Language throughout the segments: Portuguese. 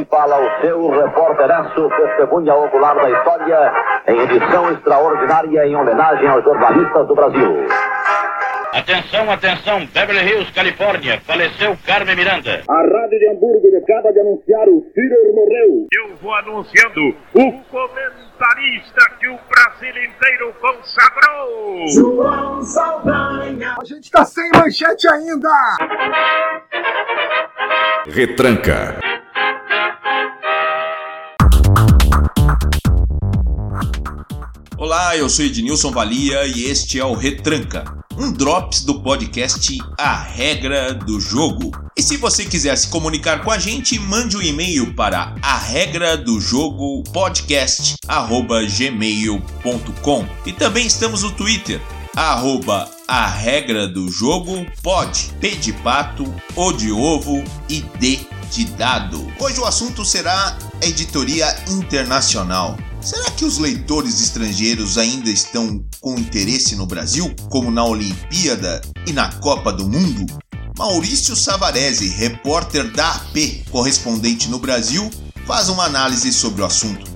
Aqui fala o seu repórteraço, testemunha ocular da história, em edição extraordinária em homenagem aos jornalistas do Brasil. Atenção, atenção, Beverly Hills, Califórnia, faleceu Carmen Miranda. A Rádio de Hamburgo acaba de anunciar o Führer morreu. Eu vou anunciando o comentarista que o Brasil inteiro consagrou. João Saldanha. A gente tá sem manchete ainda. Retranca. Olá, eu sou Ednilson Valia e este é o Retranca, um drops do podcast A Regra do Jogo. E se você quiser se comunicar com a gente, mande um e-mail para a regra do jogo. E também estamos no Twitter, arroba a regra do jogo pode, P de pato, O de ovo e D de dado. Hoje o assunto será editoria internacional. Será que os leitores estrangeiros ainda estão com interesse no Brasil, como na Olimpíada e na Copa do Mundo? Maurício Savarese, repórter da AP, correspondente no Brasil, faz uma análise sobre o assunto.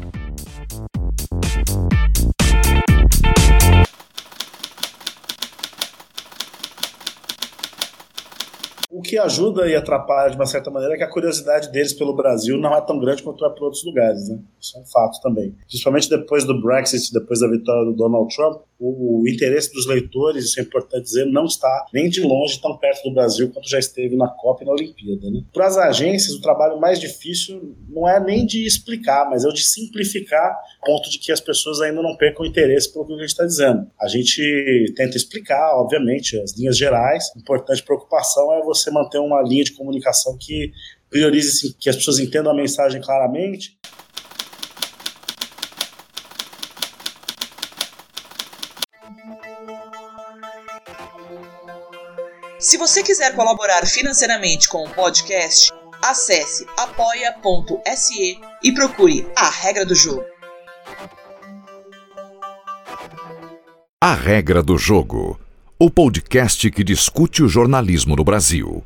Que ajuda e atrapalha de uma certa maneira é que a curiosidade deles pelo Brasil não é tão grande quanto é para outros lugares, né? Isso é um fato também. Principalmente depois do Brexit, depois da vitória do Donald Trump, o, interesse dos leitores, isso é importante dizer, não está nem de longe tão perto do Brasil quanto já esteve na Copa e na Olimpíada. Né? Para as agências, o trabalho mais difícil não é nem de explicar, mas é o de simplificar, ponto de que as pessoas ainda não percam interesse pelo que a gente está dizendo. A gente tenta explicar, obviamente, as linhas gerais. A importante preocupação é você manter uma linha de comunicação que priorize que as pessoas entendam a mensagem claramente. Se você quiser colaborar financeiramente com o podcast, acesse apoia.se e procure a regra do jogo. A Regra do Jogo o podcast que discute o jornalismo no Brasil.